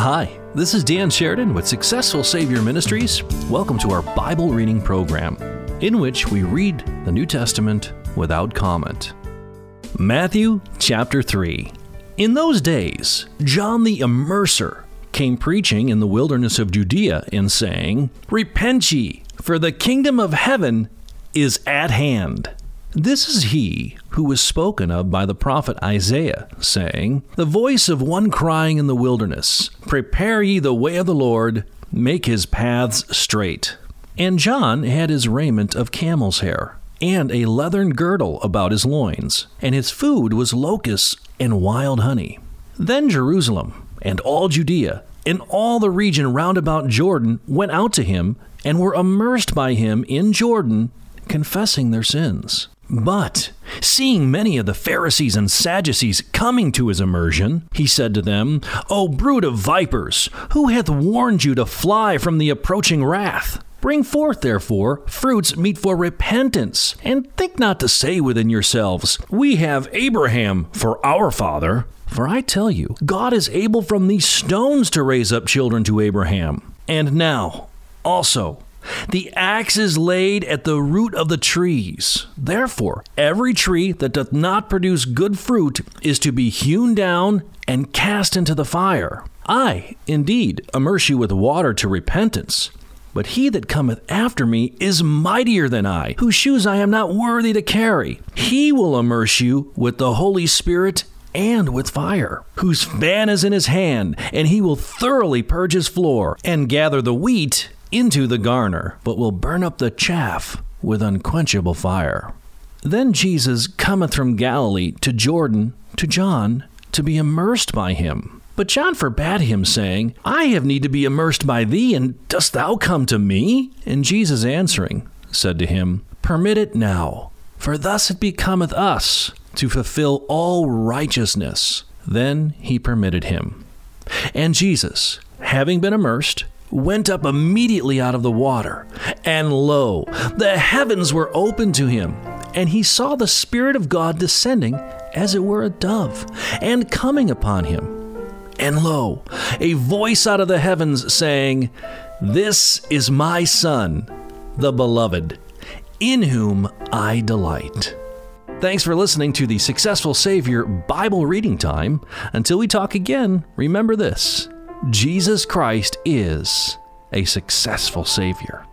Hi, this is Dan Sheridan with Successful Savior Ministries. Welcome to our Bible reading program, in which we read the New Testament without comment. Matthew chapter 3. In those days, John the Immerser came preaching in the wilderness of Judea and saying, Repent ye, for the kingdom of heaven is at hand. This is he who was spoken of by the prophet Isaiah, saying, The voice of one crying in the wilderness, Prepare ye the way of the Lord, make his paths straight. And John had his raiment of camel's hair, and a leathern girdle about his loins, and his food was locusts and wild honey. Then Jerusalem and all Judea and all the region round about Jordan went out to him and were immersed by him in Jordan, confessing their sins. But, seeing many of the Pharisees and Sadducees coming to his immersion, he said to them, O brood of vipers, who hath warned you to fly from the approaching wrath? Bring forth, therefore, fruits meet for repentance, and think not to say within yourselves, We have Abraham for our father. For I tell you, God is able from these stones to raise up children to Abraham. And now, also, the axe is laid at the root of the trees. Therefore, every tree that doth not produce good fruit is to be hewn down and cast into the fire. I, indeed, immerse you with water to repentance. But he that cometh after me is mightier than I, whose shoes I am not worthy to carry. He will immerse you with the Holy Spirit and with fire, whose fan is in his hand, and he will thoroughly purge his floor, and gather the wheat into the garner, but will burn up the chaff with unquenchable fire. Then Jesus cometh from Galilee to Jordan to John to be immersed by him. But John forbade him, saying, I have need to be immersed by thee, and dost thou come to me? And Jesus answering said to him, Permit it now, for thus it becometh us to fulfill all righteousness. Then he permitted him. And Jesus, having been immersed, went up immediately out of the water. And lo, the heavens were opened to him, and he saw the Spirit of God descending as it were a dove, and coming upon him. And lo, a voice out of the heavens saying, This is my Son, the Beloved, in whom I delight. Thanks for listening to the Successful Savior Bible Reading Time. Until we talk again, remember this Jesus Christ is a successful Savior.